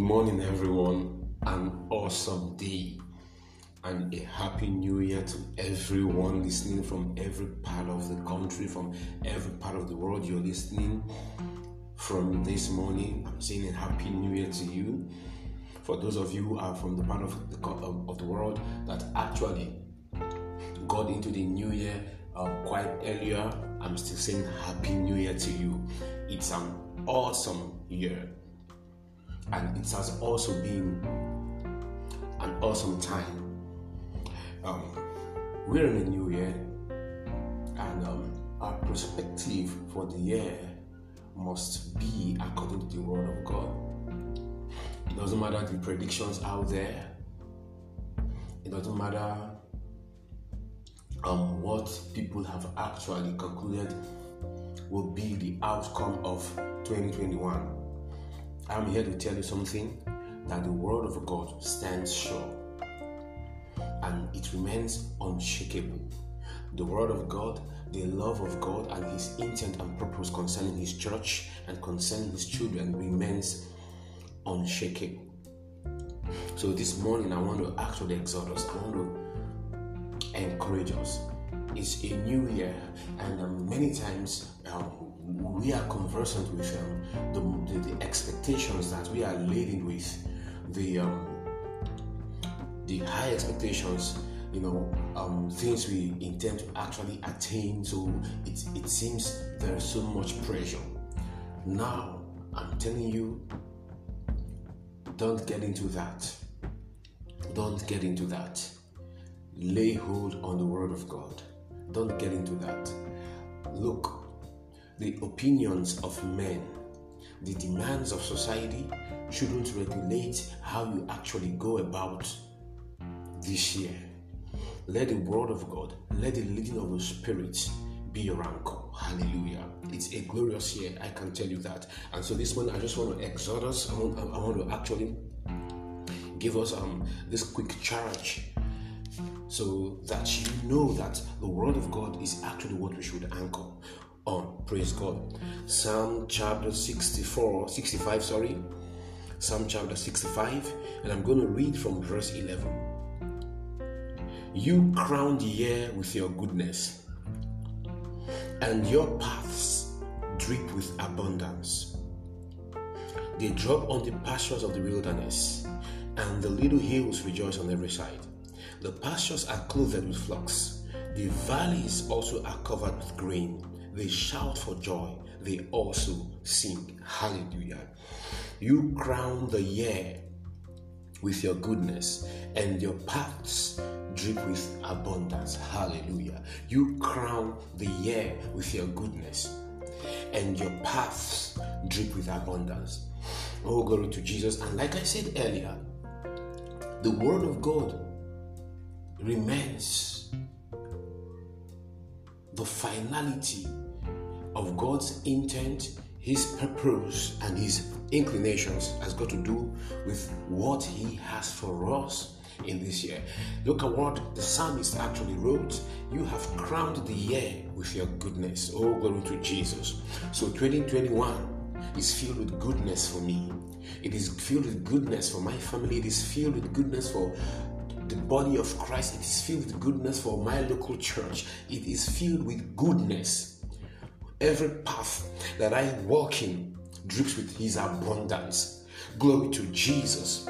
Good morning, everyone. An awesome day and a happy new year to everyone listening from every part of the country, from every part of the world. You're listening from this morning. I'm saying a happy new year to you. For those of you who are from the part of the, of the world that actually got into the new year uh, quite earlier, I'm still saying happy new year to you. It's an awesome year and it has also been an awesome time. Um, we're in a new year, and um, our perspective for the year must be according to the Word of God. It doesn't matter the predictions out there. It doesn't matter um, what people have actually concluded will be the outcome of 2021 I'm here to tell you something that the word of God stands sure and it remains unshakable. The word of God, the love of God, and his intent and purpose concerning his church and concerning his children remains unshakable. So this morning, I want to actually exhort us, I want to encourage us. It's a new year, and um, many times um, we are conversant with um, the, the, the, expectations that we are laden with, the um, the high expectations, you know, um, things we intend to actually attain. So it, it seems there is so much pressure. Now, I'm telling you, don't get into that. Don't get into that. Lay hold on the Word of God. Don't get into that. Look, the opinions of men, the demands of society shouldn't regulate how you actually go about this year. Let the word of God, let the leading of the Spirit be your anchor. Hallelujah. It's a glorious year, I can tell you that. And so this morning, I just want to exhort us. I want, I want to actually give us um, this quick charge so that you know that the word of God is actually what we should anchor on. Praise God. Psalm chapter 64, 65, sorry. Psalm chapter 65, and I'm going to read from verse 11. You crown the year with your goodness, and your paths drip with abundance. They drop on the pastures of the wilderness, and the little hills rejoice on every side. The pastures are clothed with flocks, the valleys also are covered with grain they shout for joy, they also sing. Hallelujah. You crown the year with your goodness, and your paths drip with abundance. Hallelujah. You crown the year with your goodness, and your paths drip with abundance. Oh, glory to Jesus. And like I said earlier, the Word of God remains the finality of God's intent, His purpose, and His inclinations has got to do with what He has for us in this year. Look at what the psalmist actually wrote. You have crowned the year with your goodness. Oh, glory to Jesus. So 2021 is filled with goodness for me. It is filled with goodness for my family. It is filled with goodness for the body of Christ. It is filled with goodness for my local church. It is filled with goodness Every path that I walk in drips with His abundance. Glory to Jesus.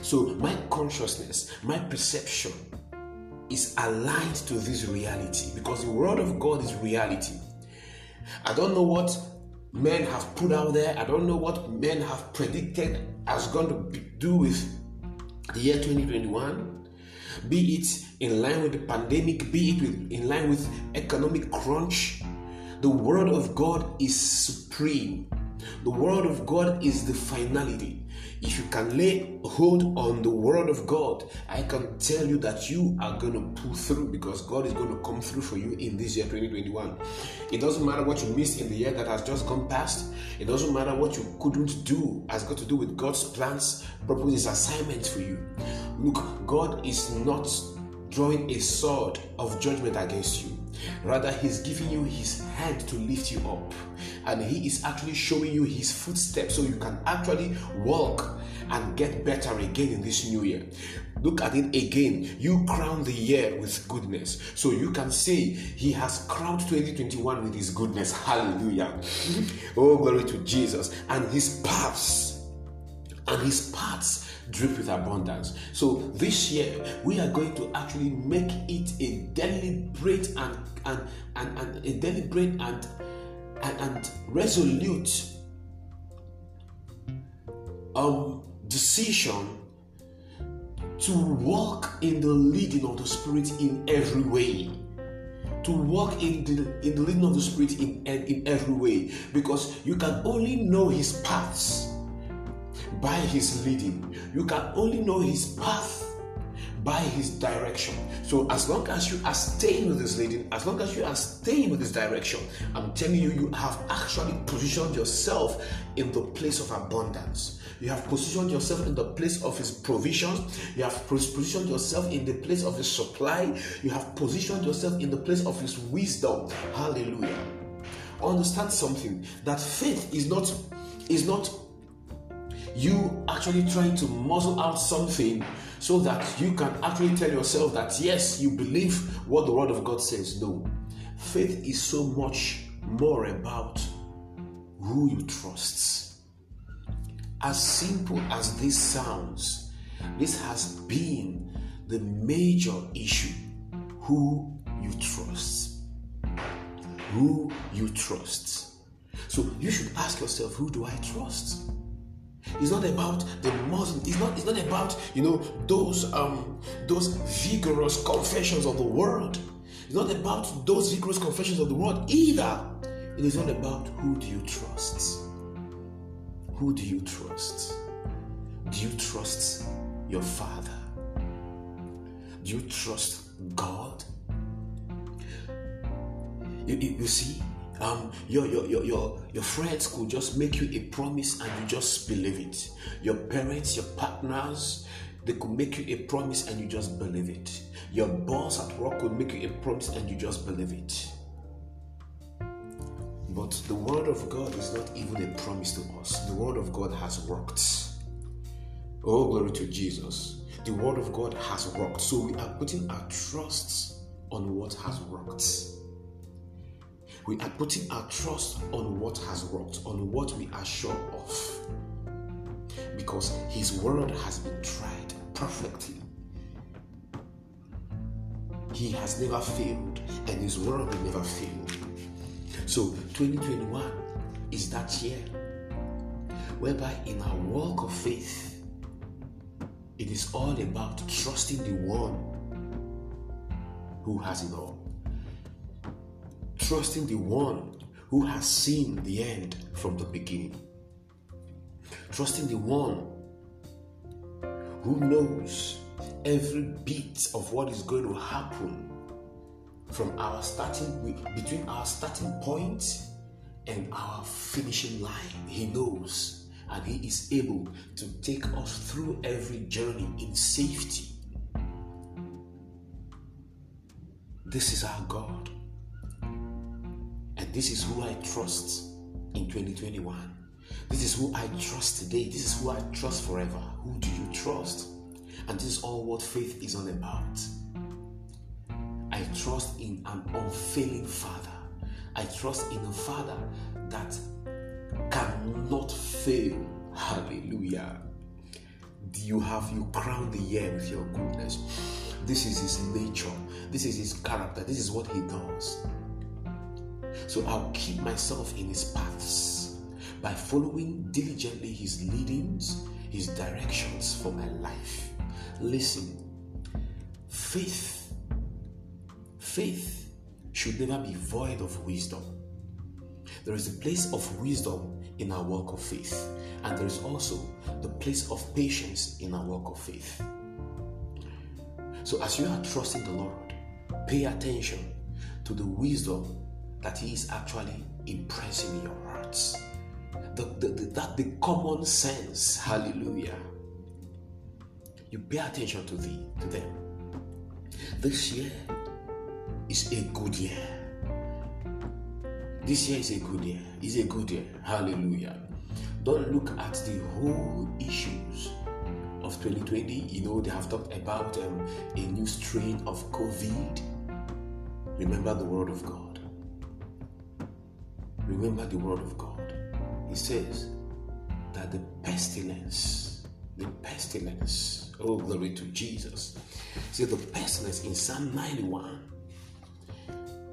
So, my consciousness, my perception is aligned to this reality because the Word of God is reality. I don't know what men have put out there, I don't know what men have predicted as going to do with the year 2021 be it in line with the pandemic, be it with, in line with economic crunch, the Word of God is supreme. The Word of God is the finality. If you can lay hold on the Word of God, I can tell you that you are going to pull through because God is going to come through for you in this year 2021. It doesn't matter what you missed in the year that has just gone past, it doesn't matter what you couldn't do, it has got to do with God's plans, purposes, assignments for you. Look, God is not drawing a sword of judgment against you. Rather, He's giving you His hand to lift you up. And He is actually showing you His footsteps so you can actually walk and get better again in this new year. Look at it again. You crown the year with goodness. So you can say He has crowned 2021 with His goodness. Hallelujah. oh, glory to Jesus. And His paths, and His paths drip with abundance. So this year we are going to actually make it a deliberate and and and, and a deliberate and, and and resolute um decision to walk in the leading of the spirit in every way to walk in the in the leading of the spirit in, in every way because you can only know his paths by his leading. You can only know his path by his direction. So as long as you are staying with his leading, as long as you are staying with his direction, I'm telling you, you have actually positioned yourself in the place of abundance. You have positioned yourself in the place of his provisions. You have positioned yourself in the place of his supply. You have positioned yourself in the place of his wisdom. Hallelujah. Understand something that faith is not is not you actually trying to muzzle out something so that you can actually tell yourself that yes, you believe what the Word of God says. No. Faith is so much more about who you trust. As simple as this sounds, this has been the major issue who you trust. Who you trust. So you should ask yourself, who do I trust? It's not about the Muslim. It's not. It's not about you know those um those vigorous confessions of the world. It's not about those vigorous confessions of the world either. It is all about who do you trust. Who do you trust? Do you trust your Father? Do you trust God? You, you, you see, um, your, your, your, your, your friends could just make you a promise and you just believe it. Your parents, your partners, they could make you a promise and you just believe it. Your boss at work could make you a promise and you just believe it. But the word of God is not even a promise to us. The word of God has worked. Oh, glory to Jesus. The word of God has worked. So we are putting our trust on what has worked. We are putting our trust on what has worked, on what we are sure of. Because His word has been tried perfectly. He has never failed, and His word will never fail. So, 2021 is that year whereby in our walk of faith, it is all about trusting the one who has it all trusting the one who has seen the end from the beginning, trusting the one who knows every bit of what is going to happen from our starting between our starting point and our finishing line. He knows and he is able to take us through every journey in safety. This is our God. This is who I trust in 2021. This is who I trust today. This is who I trust forever. Who do you trust? And this is all what faith is all about. I trust in an unfailing Father. I trust in a Father that cannot fail. Hallelujah. You have you crown the year with your goodness. This is his nature. This is his character. This is what he does. So I'll keep myself in his paths by following diligently his leadings, his directions for my life. Listen, faith, faith should never be void of wisdom. There is a place of wisdom in our walk of faith, and there is also the place of patience in our walk of faith. So, as you are trusting the Lord, pay attention to the wisdom that He is actually impressing your hearts. The, the, the, that the common sense, hallelujah. You pay attention to, the, to them. This year, is a good year. This year is a good year. It's a good year. Hallelujah. Don't look at the whole issues of 2020. You know, they have talked about um, a new strain of COVID. Remember the word of God. Remember the word of God. He says that the pestilence, the pestilence, oh, glory to Jesus. See, the pestilence in Psalm 91,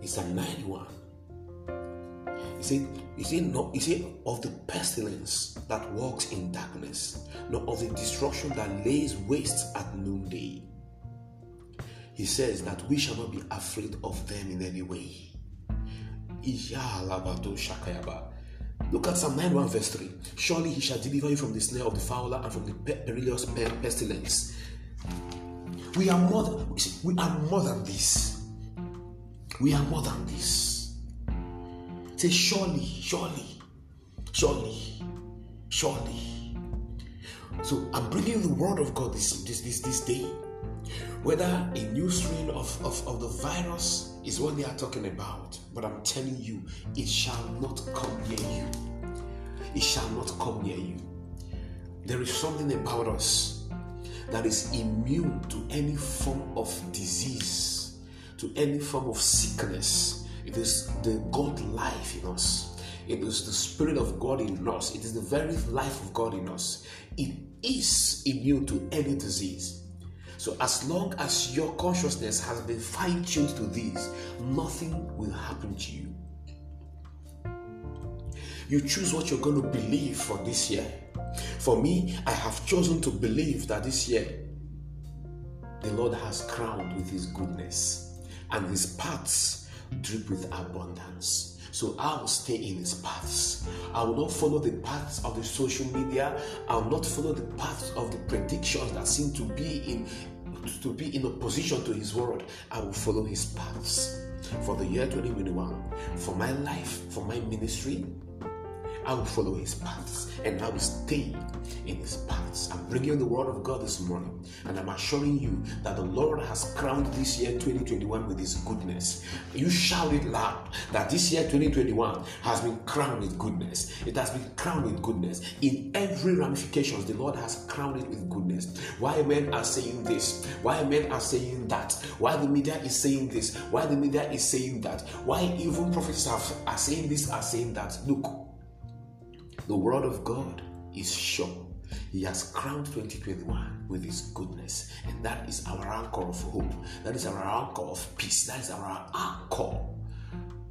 in Psalm 91, he said, he said, no, he said, of the pestilence that walks in darkness, nor of the destruction that lays waste at noonday. He says that we shall not be afraid of them in any way. Look at Psalm 91, verse 3. Surely he shall deliver you from the snare of the fowler and from the perilous pestilence. We are more than, we are more than this. We are more than this. Say, surely, surely, surely, surely. So I'm bringing the word of God this this this, this day. Whether a new strain of, of, of the virus is what they are talking about, but I'm telling you, it shall not come near you. It shall not come near you. There is something about us that is immune to any form of disease, to any form of sickness. It is the God life in us. It is the Spirit of God in us. It is the very life of God in us. It is immune to any disease. So, as long as your consciousness has been fine tuned to this, nothing will happen to you. You choose what you're going to believe for this year. For me, I have chosen to believe that this year the Lord has crowned with His goodness and His paths drip with abundance. So I will stay in his paths. I will not follow the paths of the social media. I will not follow the paths of the predictions that seem to be in to be in opposition to his word. I will follow his paths. For the year 2021, for my life, for my ministry, I will follow his paths and I will stay in his paths. I'm bringing the word of God this morning and I'm assuring you that the Lord has crowned this year 2021 with his goodness. You shout it loud that this year 2021 has been crowned with goodness. It has been crowned with goodness. In every ramifications, the Lord has crowned it with goodness. Why men are saying this? Why men are saying that? Why the media is saying this? Why the media is saying that? Why even prophets are saying this, are saying that? Look, the word of God is sure. He has crowned 2021 with His goodness, and that is our anchor of hope. That is our anchor of peace. That is our anchor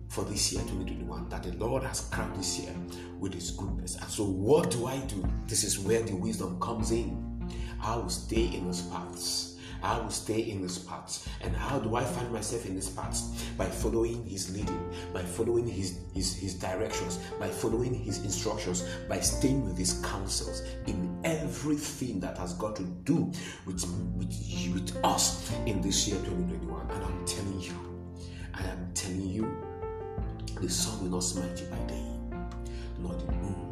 for this year 2021 that the Lord has crowned this year with His goodness. And so, what do I do? This is where the wisdom comes in. I will stay in His paths. I will stay in this path. And how do I find myself in this path? By following His leading, by following His, His, His directions, by following His instructions, by staying with His counsels in everything that has got to do with, with, with us in this year 2021. And I'm telling you, I am telling you, the sun will not smite you by day, nor the moon.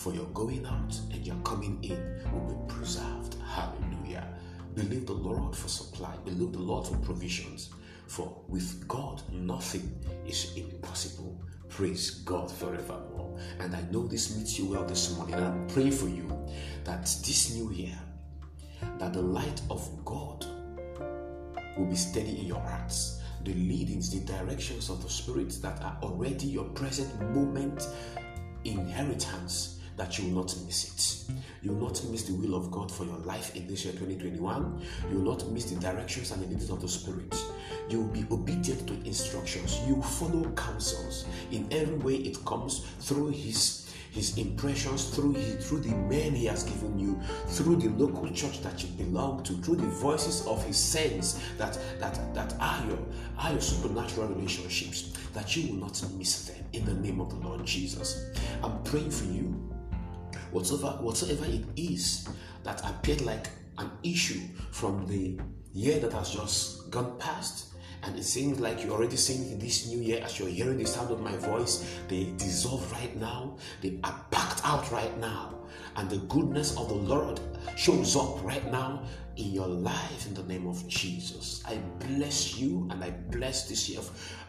For your going out and your coming in will be preserved. Hallelujah. Believe the Lord for supply, believe the Lord for provisions. For with God, nothing is impossible. Praise God forevermore. And I know this meets you well this morning. And I'm praying for you that this new year, that the light of God will be steady in your hearts. The leadings, the directions of the spirits that are already your present moment inheritance that you will not miss it. You will not miss the will of God for your life in this year 2021. You will not miss the directions and the leadings of the Spirit. You will be obedient to instructions. You will follow counsels in every way it comes through His his impressions through his, through the men he has given you, through the local church that you belong to, through the voices of his saints that that that are your are your supernatural relationships, that you will not miss them in the name of the Lord Jesus. I'm praying for you whatsoever, whatsoever it is that appeared like an issue from the year that has just gone past, And it seems like you're already seeing in this new year as you're hearing the sound of my voice, they dissolve right now, they are packed out right now. And the goodness of the Lord shows up right now in your life in the name of Jesus. I bless you and I bless this year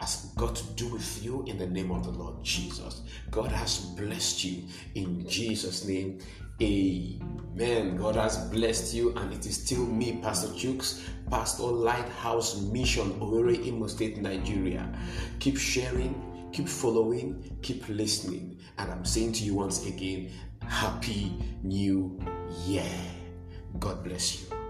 as God to do with you in the name of the Lord Jesus. God has blessed you in Jesus' name. Amen. God has blessed you, and it is still me, Pastor Chuks, Pastor Lighthouse Mission, Owerri, Imo State, Nigeria. Keep sharing, keep following, keep listening. And I'm saying to you once again, Happy New Year. God bless you.